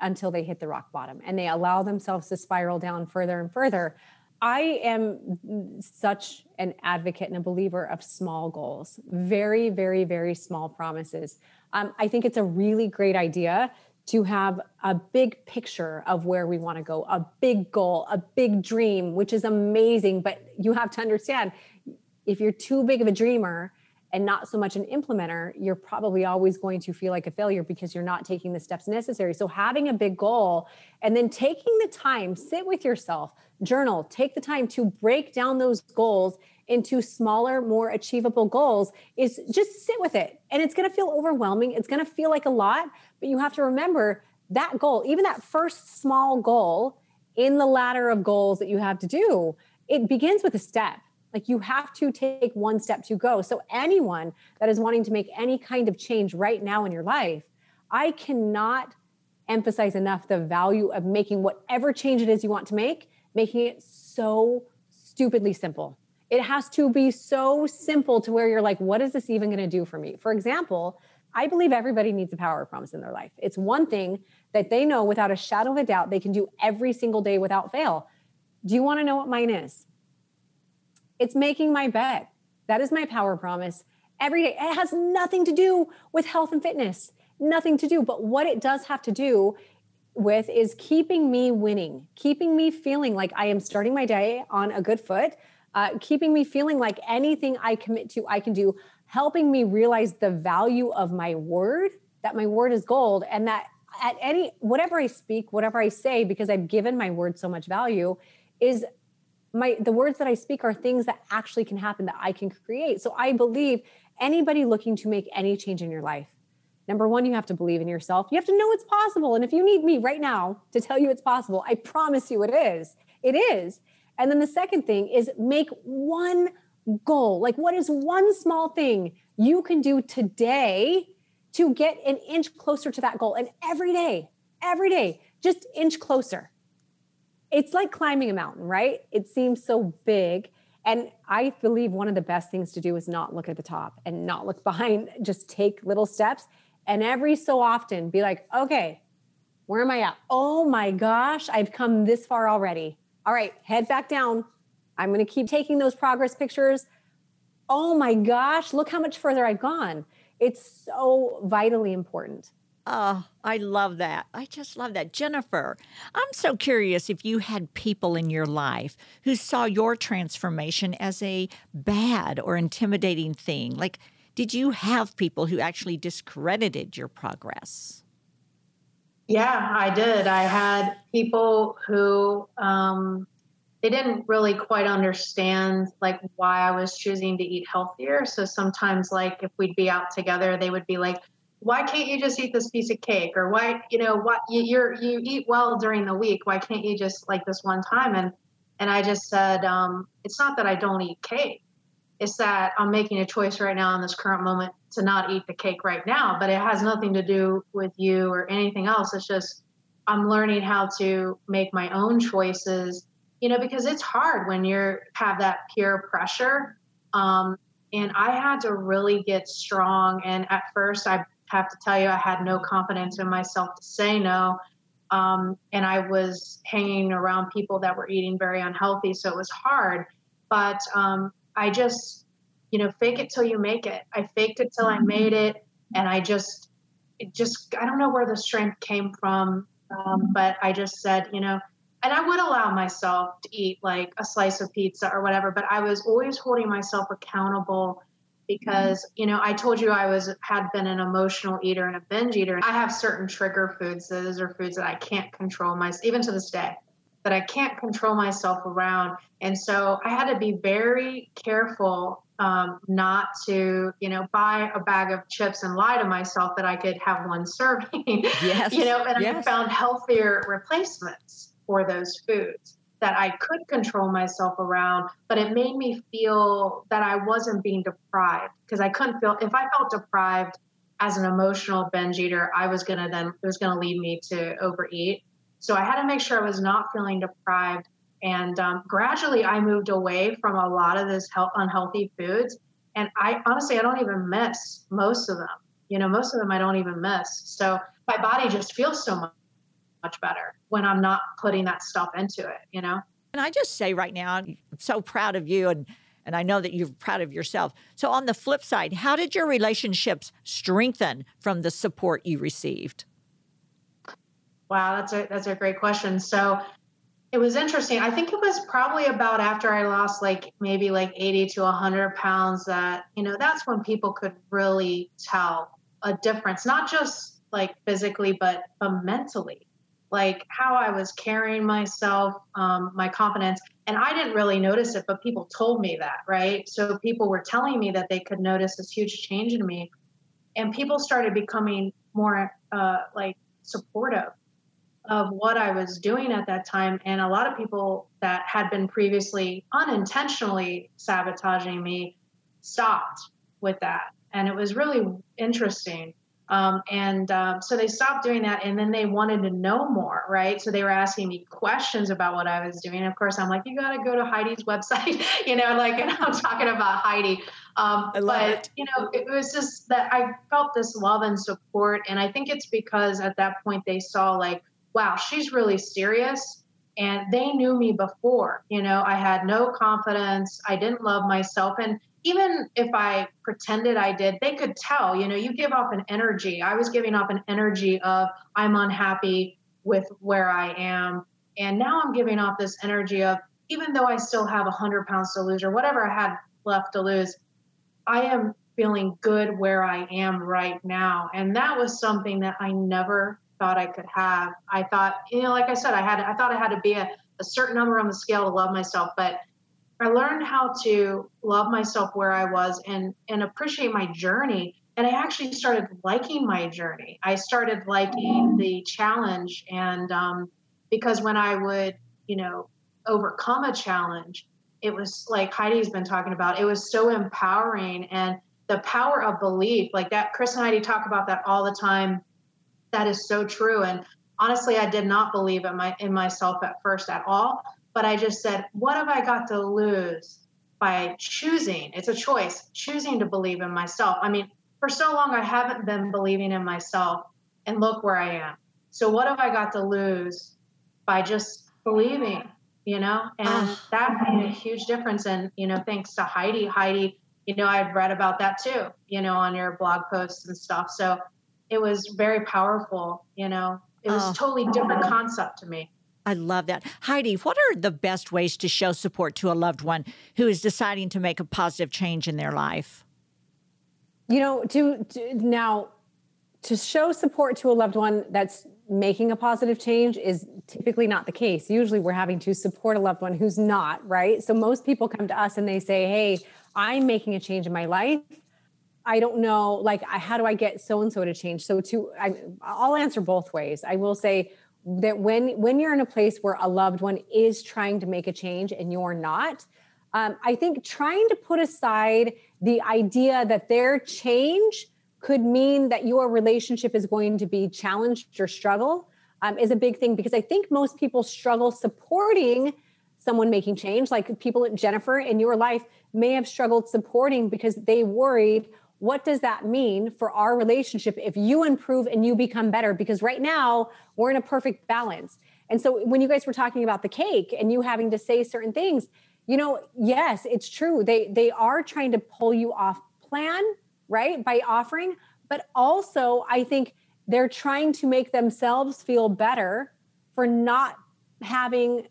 until they hit the rock bottom and they allow themselves to spiral down further and further. I am such an advocate and a believer of small goals, very, very, very small promises. Um, I think it's a really great idea to have a big picture of where we want to go, a big goal, a big dream, which is amazing. But you have to understand if you're too big of a dreamer and not so much an implementer, you're probably always going to feel like a failure because you're not taking the steps necessary. So, having a big goal and then taking the time, sit with yourself, journal, take the time to break down those goals into smaller, more achievable goals is just sit with it. And it's going to feel overwhelming. It's going to feel like a lot, but you have to remember that goal, even that first small goal in the ladder of goals that you have to do, it begins with a step. Like you have to take one step to go. So, anyone that is wanting to make any kind of change right now in your life, I cannot emphasize enough the value of making whatever change it is you want to make, making it so stupidly simple. It has to be so simple to where you're like, what is this even going to do for me? For example, I believe everybody needs a power promise in their life. It's one thing that they know without a shadow of a doubt they can do every single day without fail. Do you want to know what mine is? It's making my bed. That is my power promise every day. It has nothing to do with health and fitness, nothing to do. But what it does have to do with is keeping me winning, keeping me feeling like I am starting my day on a good foot, uh, keeping me feeling like anything I commit to, I can do, helping me realize the value of my word, that my word is gold, and that at any, whatever I speak, whatever I say, because I've given my word so much value, is my the words that I speak are things that actually can happen that I can create. So I believe anybody looking to make any change in your life, number one, you have to believe in yourself. You have to know it's possible. And if you need me right now to tell you it's possible, I promise you it is. It is. And then the second thing is make one goal. Like, what is one small thing you can do today to get an inch closer to that goal? And every day, every day, just inch closer. It's like climbing a mountain, right? It seems so big. And I believe one of the best things to do is not look at the top and not look behind, just take little steps. And every so often be like, okay, where am I at? Oh my gosh, I've come this far already all right, head back down. I'm going to keep taking those progress pictures. Oh my gosh, look how much further I've gone. It's so vitally important. Oh, I love that. I just love that. Jennifer, I'm so curious if you had people in your life who saw your transformation as a bad or intimidating thing. Like, did you have people who actually discredited your progress? Yeah, I did. I had people who um, they didn't really quite understand like why I was choosing to eat healthier. So sometimes, like if we'd be out together, they would be like, "Why can't you just eat this piece of cake?" Or "Why, you know, what you, you're you eat well during the week? Why can't you just like this one time?" And and I just said, um, "It's not that I don't eat cake it's that I'm making a choice right now in this current moment to not eat the cake right now, but it has nothing to do with you or anything else. It's just I'm learning how to make my own choices, you know, because it's hard when you have that peer pressure. Um, and I had to really get strong. And at first, I have to tell you, I had no confidence in myself to say no. Um, and I was hanging around people that were eating very unhealthy, so it was hard. But um, I just, you know, fake it till you make it. I faked it till I mm-hmm. made it. And I just, it just, I don't know where the strength came from. Um, but I just said, you know, and I would allow myself to eat like a slice of pizza or whatever, but I was always holding myself accountable because you know I told you I was had been an emotional eater and a binge eater. I have certain trigger foods. Those are foods that I can't control myself even to this day that I can't control myself around. And so I had to be very careful um, not to, you know, buy a bag of chips and lie to myself that I could have one serving. Yes. you know, and yes. I found healthier replacements for those foods that I could control myself around, but it made me feel that I wasn't being deprived because I couldn't feel if I felt deprived as an emotional binge eater, I was gonna then it was gonna lead me to overeat. So I had to make sure I was not feeling deprived And um, gradually, I moved away from a lot of those health, unhealthy foods. And I honestly, I don't even miss most of them. You know, most of them I don't even miss. So my body just feels so much, much better when I'm not putting that stuff into it, you know? And I just say right now, I'm so proud of you and and I know that you're proud of yourself. So on the flip side, how did your relationships strengthen from the support you received? Wow, that's a that's a great question. So it was interesting. I think it was probably about after I lost like maybe like 80 to 100 pounds that, you know, that's when people could really tell a difference, not just like physically, but, but mentally, like how I was carrying myself, um, my confidence. And I didn't really notice it, but people told me that, right? So people were telling me that they could notice this huge change in me. And people started becoming more uh, like supportive of what I was doing at that time. And a lot of people that had been previously unintentionally sabotaging me stopped with that. And it was really interesting. Um, and um, so they stopped doing that and then they wanted to know more, right? So they were asking me questions about what I was doing. Of course, I'm like, you got to go to Heidi's website, you know, like, and I'm talking about Heidi. Um, I love but, it. you know, it was just that I felt this love and support. And I think it's because at that point they saw, like, wow, she's really serious. And they knew me before. You know, I had no confidence. I didn't love myself. And even if I pretended I did, they could tell, you know, you give off an energy. I was giving off an energy of, I'm unhappy with where I am. And now I'm giving off this energy of, even though I still have 100 pounds to lose or whatever I had left to lose, I am feeling good where I am right now. And that was something that I never thought I could have. I thought, you know, like I said, I had, I thought I had to be a, a certain number on the scale to love myself, but I learned how to love myself where I was and and appreciate my journey. And I actually started liking my journey. I started liking the challenge, and um, because when I would, you know, overcome a challenge, it was like Heidi's been talking about. It was so empowering, and the power of belief, like that. Chris and Heidi talk about that all the time that is so true. And honestly, I did not believe in my in myself at first at all. But I just said, what have I got to lose by choosing? It's a choice, choosing to believe in myself. I mean, for so long I haven't been believing in myself, and look where I am. So what have I got to lose by just believing? You know, and ah. that made a huge difference. And you know, thanks to Heidi, Heidi, you know, I've read about that too. You know, on your blog posts and stuff. So it was very powerful. You know, it was oh. totally different concept to me. I love that. Heidi, what are the best ways to show support to a loved one who is deciding to make a positive change in their life? You know, to, to now to show support to a loved one that's making a positive change is typically not the case. Usually we're having to support a loved one who's not, right? So most people come to us and they say, "Hey, I'm making a change in my life I don't know, like, how do I get so and so to change? So, to I, I'll answer both ways. I will say that when when you're in a place where a loved one is trying to make a change and you're not, um, I think trying to put aside the idea that their change could mean that your relationship is going to be challenged or struggle um, is a big thing because I think most people struggle supporting someone making change. Like people, at Jennifer, in your life may have struggled supporting because they worried what does that mean for our relationship if you improve and you become better? Because right now we're in a perfect balance. And so when you guys were talking about the cake and you having to say certain things, you know, yes, it's true. They they are trying to pull you off plan, right? By offering, but also I think they're trying to make themselves feel better for not having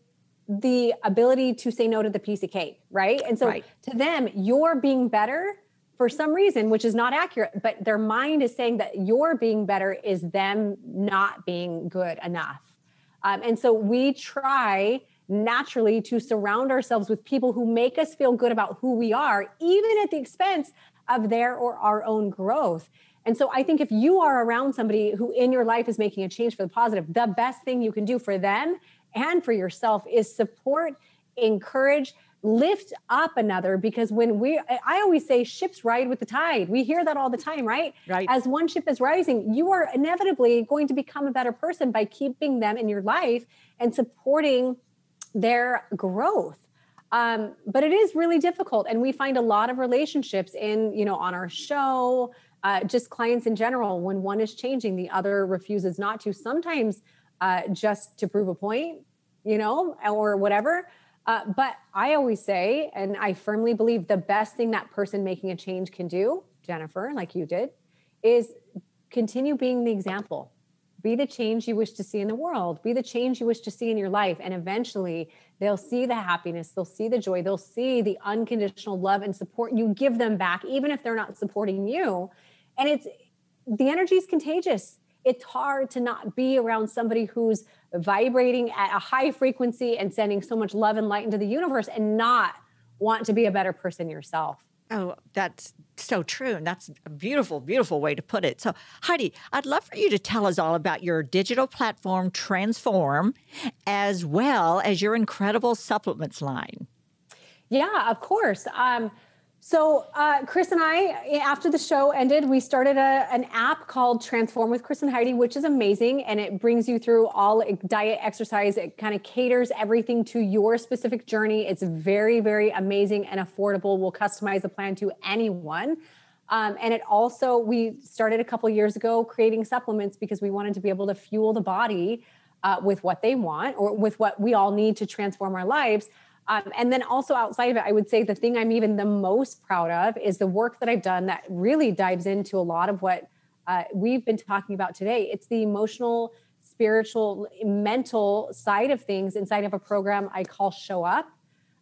the ability to say no to the piece of cake, right? And so right. to them, you're being better for some reason, which is not accurate, but their mind is saying that your being better is them not being good enough. Um, and so we try naturally to surround ourselves with people who make us feel good about who we are, even at the expense of their or our own growth. And so I think if you are around somebody who in your life is making a change for the positive, the best thing you can do for them and for yourself is support, encourage, lift up another because when we i always say ships ride with the tide we hear that all the time right right as one ship is rising you are inevitably going to become a better person by keeping them in your life and supporting their growth. Um, but it is really difficult. And we find a lot of relationships in, you know, on our show, uh, just clients in general, when one is changing, the other refuses not to, sometimes uh, just to prove a point, you know, or whatever. Uh, but I always say, and I firmly believe the best thing that person making a change can do, Jennifer, like you did, is continue being the example. Be the change you wish to see in the world. Be the change you wish to see in your life. And eventually they'll see the happiness. They'll see the joy. They'll see the unconditional love and support you give them back even if they're not supporting you. And it's the energy is contagious. It's hard to not be around somebody who's vibrating at a high frequency and sending so much love and light into the universe and not want to be a better person yourself Oh, that's so true. And that's a beautiful, beautiful way to put it. So, Heidi, I'd love for you to tell us all about your digital platform, Transform, as well as your incredible supplements line. Yeah, of course. Um, so, uh, Chris and I, after the show ended, we started a, an app called Transform with Chris and Heidi, which is amazing. And it brings you through all diet, exercise. It kind of caters everything to your specific journey. It's very, very amazing and affordable. We'll customize the plan to anyone. Um, and it also, we started a couple years ago creating supplements because we wanted to be able to fuel the body uh, with what they want or with what we all need to transform our lives um, and then also outside of it, I would say the thing I'm even the most proud of is the work that I've done that really dives into a lot of what uh, we've been talking about today. It's the emotional, spiritual, mental side of things inside of a program I call Show Up.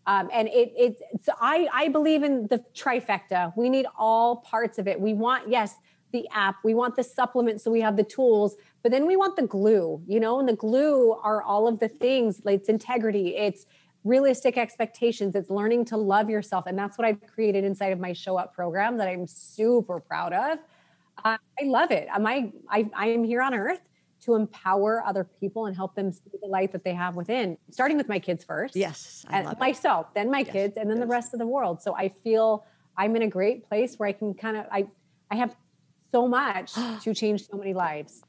Um, and it, it, it's, I, I believe in the trifecta. We need all parts of it. We want, yes, the app, we want the supplement so we have the tools, but then we want the glue, you know, and the glue are all of the things. Like it's integrity, it's realistic expectations. It's learning to love yourself. And that's what I've created inside of my show up program that I'm super proud of. Uh, I love it. Am I, I, I am here on earth to empower other people and help them see the light that they have within, starting with my kids first. Yes. I and myself, then my yes, kids, and then yes. the rest of the world. So I feel I'm in a great place where I can kind of, I, I have so much to change so many lives.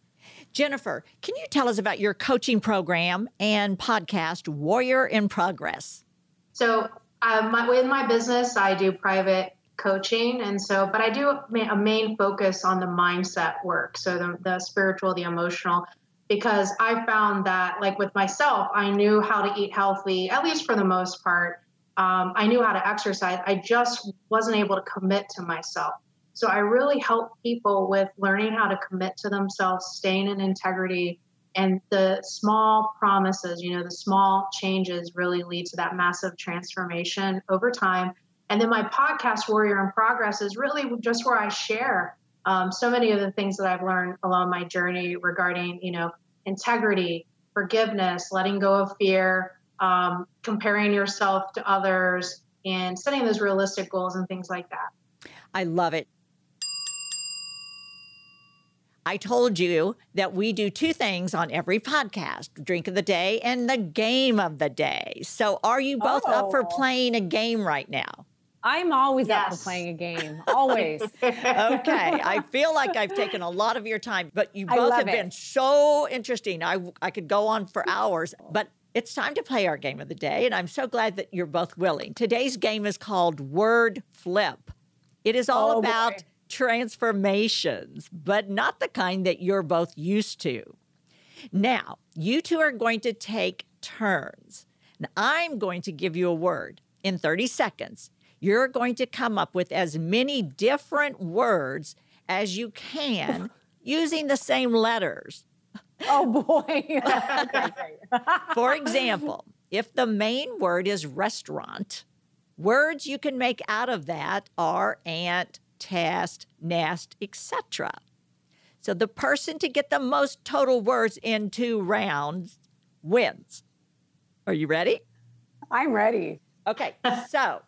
Jennifer, can you tell us about your coaching program and podcast, Warrior in Progress? So, uh, my, in my business, I do private coaching. And so, but I do a main focus on the mindset work. So, the, the spiritual, the emotional, because I found that, like with myself, I knew how to eat healthy, at least for the most part. Um, I knew how to exercise. I just wasn't able to commit to myself. So I really help people with learning how to commit to themselves, staying in integrity, and the small promises, you know, the small changes really lead to that massive transformation over time. And then my podcast, Warrior in Progress, is really just where I share um, so many of the things that I've learned along my journey regarding, you know, integrity, forgiveness, letting go of fear, um, comparing yourself to others, and setting those realistic goals and things like that. I love it. I told you that we do two things on every podcast drink of the day and the game of the day. So, are you both oh. up for oh. playing a game right now? I'm always yes. up for playing a game, always. okay. I feel like I've taken a lot of your time, but you both have it. been so interesting. I, I could go on for hours, but it's time to play our game of the day, and I'm so glad that you're both willing. Today's game is called Word Flip. It is all oh, about. Boy transformations, but not the kind that you're both used to. Now, you two are going to take turns. And I'm going to give you a word in 30 seconds. You're going to come up with as many different words as you can using the same letters. Oh boy. For example, if the main word is restaurant, words you can make out of that are aunt, test, nest, etc. So the person to get the most total words in two rounds wins. Are you ready? I'm ready. Okay, so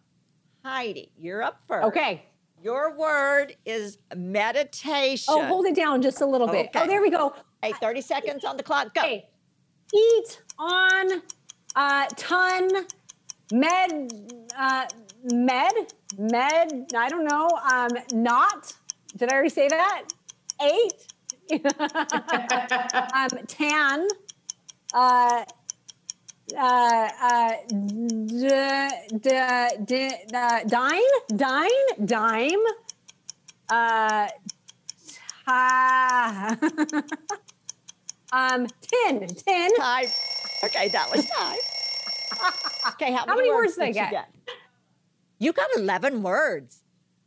Heidi, you're up first. Okay. Your word is meditation. Oh, hold it down just a little bit. Okay. Oh, there we go. Hey, 30 seconds on the clock. Go. Okay. Eat on uh, ton med uh, med, med, I don't know, um, not, did I already say that? Eight, um, tan, uh, uh, uh, d- d- d- uh, dine, dine, dime, uh, ta- um, tin, tin. Time. Okay, that was time. Okay, how, How many words did I you get? You got 11 words.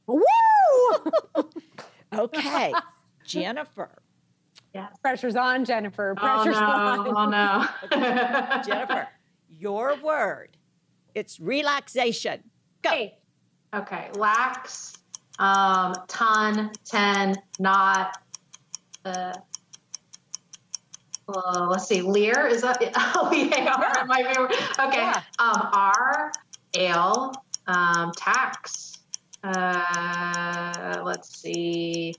Woo! Okay, Jennifer. Yes. Pressure's on, Jennifer. Oh Pressure's no! on. Oh no! Jennifer, your word. It's relaxation. Go. Hey, Okay, lax, um, ton, ten, not. Uh, uh, let's see, Lear is that? Oh yeah, Yeah. my favorite. Okay, Yeah. um, R, ale, um, tax. Uh, let's see.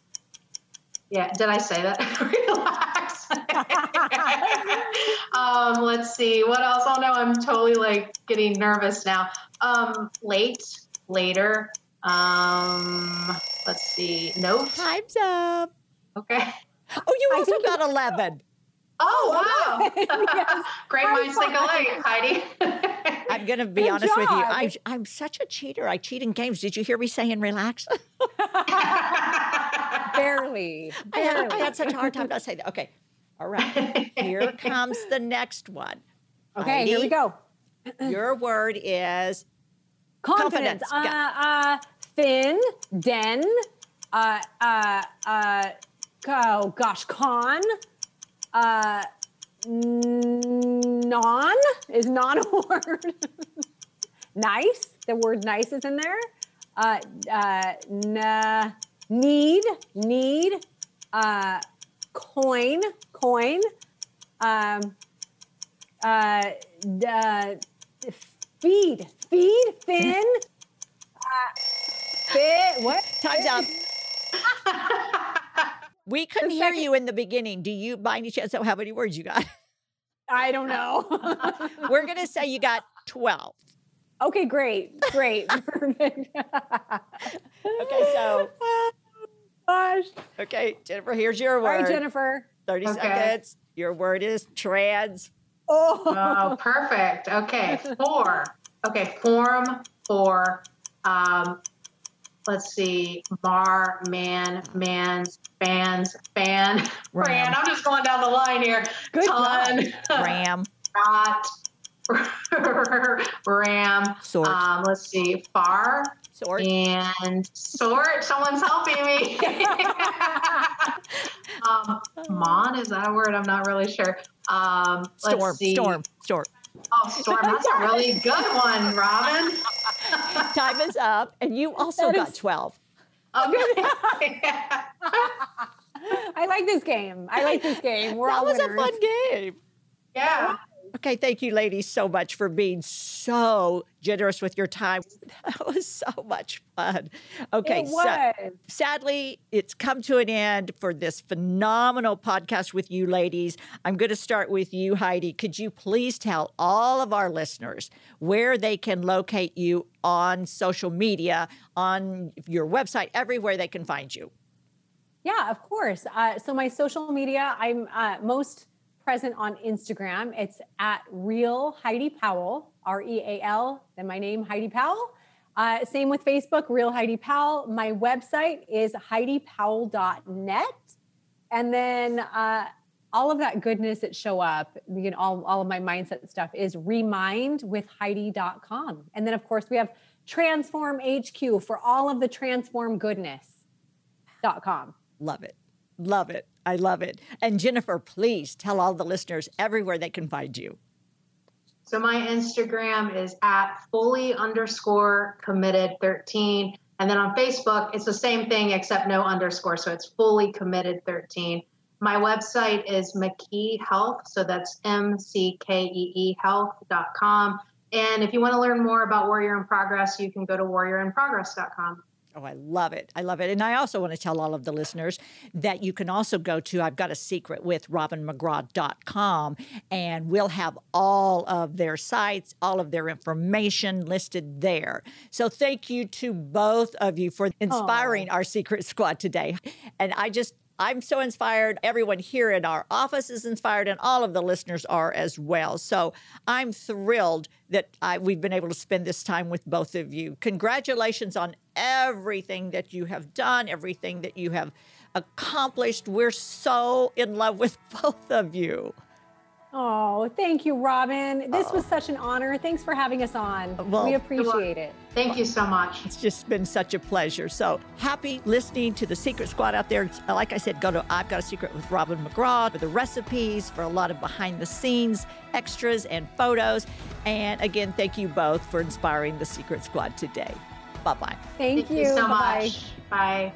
Yeah, did I say that? Relax. um, let's see. What else? Oh no, I'm totally like getting nervous now. Um, late, later. Um, let's see. Note. Time's up. Okay. Oh, you also got 11. Oh wow! Yes. Great minds think alike, Heidi. I'm going to be Good honest with you. I, I'm such a cheater. I cheat in games. Did you hear me saying relax? barely. I had, I had such a hard time not saying that. Okay. All right. Here comes the next one. Okay, here we go. Your word is Confidence. Confidence, go. Uh, uh, thin, den, uh, uh, uh, oh gosh, con, uh, non is non a word. nice. The word nice is in there. Uh, uh, n- need, need, uh, coin, coin, um, uh, d- uh, feed, feed, thin, uh, fit, what? time's up. We couldn't The hear second- you in the beginning. Do you, by any chance, know how many words you got? I don't know. We're going to say you got 12. okay, great, great, perfect. Okay, so, Gosh. okay, Jennifer, here's your word. right, Jennifer. 30 Okay. seconds. Your word is trans. Oh, Oh, perfect. Okay, four. Okay, form four. Um, let's see. Mar, man, man's, fans, fan, Ram. Fran. I'm just going down the line here. Good Ton, Ram. Dot, Ram. Sort. Um, let's see. Far. Sort. And sort. Someone's helping me. um, mon, is that a word? I'm not really sure. Um, storm, storm, storm. Oh, Storm, that's a really good one, Robin. Time is up. And you also got 12. Oh. I like this game. I like this game. We're that all was winners. a fun game. Yeah. Okay, thank you, ladies, so much for being so generous with your time. That was so much fun. Okay, so sadly, it's come to an end for this phenomenal podcast with you, ladies. I'm going to start with you, Heidi. Could you please tell all of our listeners where they can locate you on social media, on your website, everywhere they can find you? Yeah, of course. Uh, so my social media, I'm uh, most present on Instagram. It's at real Heidi Powell, R E A L, then my name Heidi Powell. Uh, same with Facebook, real Heidi Powell. My website is heidipowell.net, and then uh, all of that goodness that show up, you know, all, all of my mindset stuff is remindwithheidi.com. And then of course we have Transform HQ for all of the transform goodness.com. Love it. Love it. I love it. And Jennifer, please tell all the listeners everywhere they can find you. So my Instagram is at fully underscore committed 13. And then on Facebook, it's the same thing except no underscore. So it's fully committed 13. My website is McKee Health. So that's M C K E E health.com. And if you want to learn more about Warrior in Progress, you can go to warriorinprogress.com. Oh, I love it. I love it. And I also want to tell all of the listeners that you can also go to I've Got a Secret with robinmcgraw.com and we'll have all of their sites, all of their information listed there. So thank you to both of you for inspiring our secret squad today. And I just I'm so inspired. Everyone here in our office is inspired, and all of the listeners are as well. So I'm thrilled that I, we've been able to spend this time with both of you. Congratulations on everything that you have done, everything that you have accomplished. We're so in love with both of you. Oh, thank you, Robin. This oh. was such an honor. Thanks for having us on. Well, we appreciate it. Thank you so much. It's just been such a pleasure. So happy listening to the Secret Squad out there. Like I said, go to I've Got a Secret with Robin McGraw for the recipes, for a lot of behind the scenes extras and photos. And again, thank you both for inspiring the Secret Squad today. Bye bye. Thank, thank, you. you so Bye-bye. much. Bye.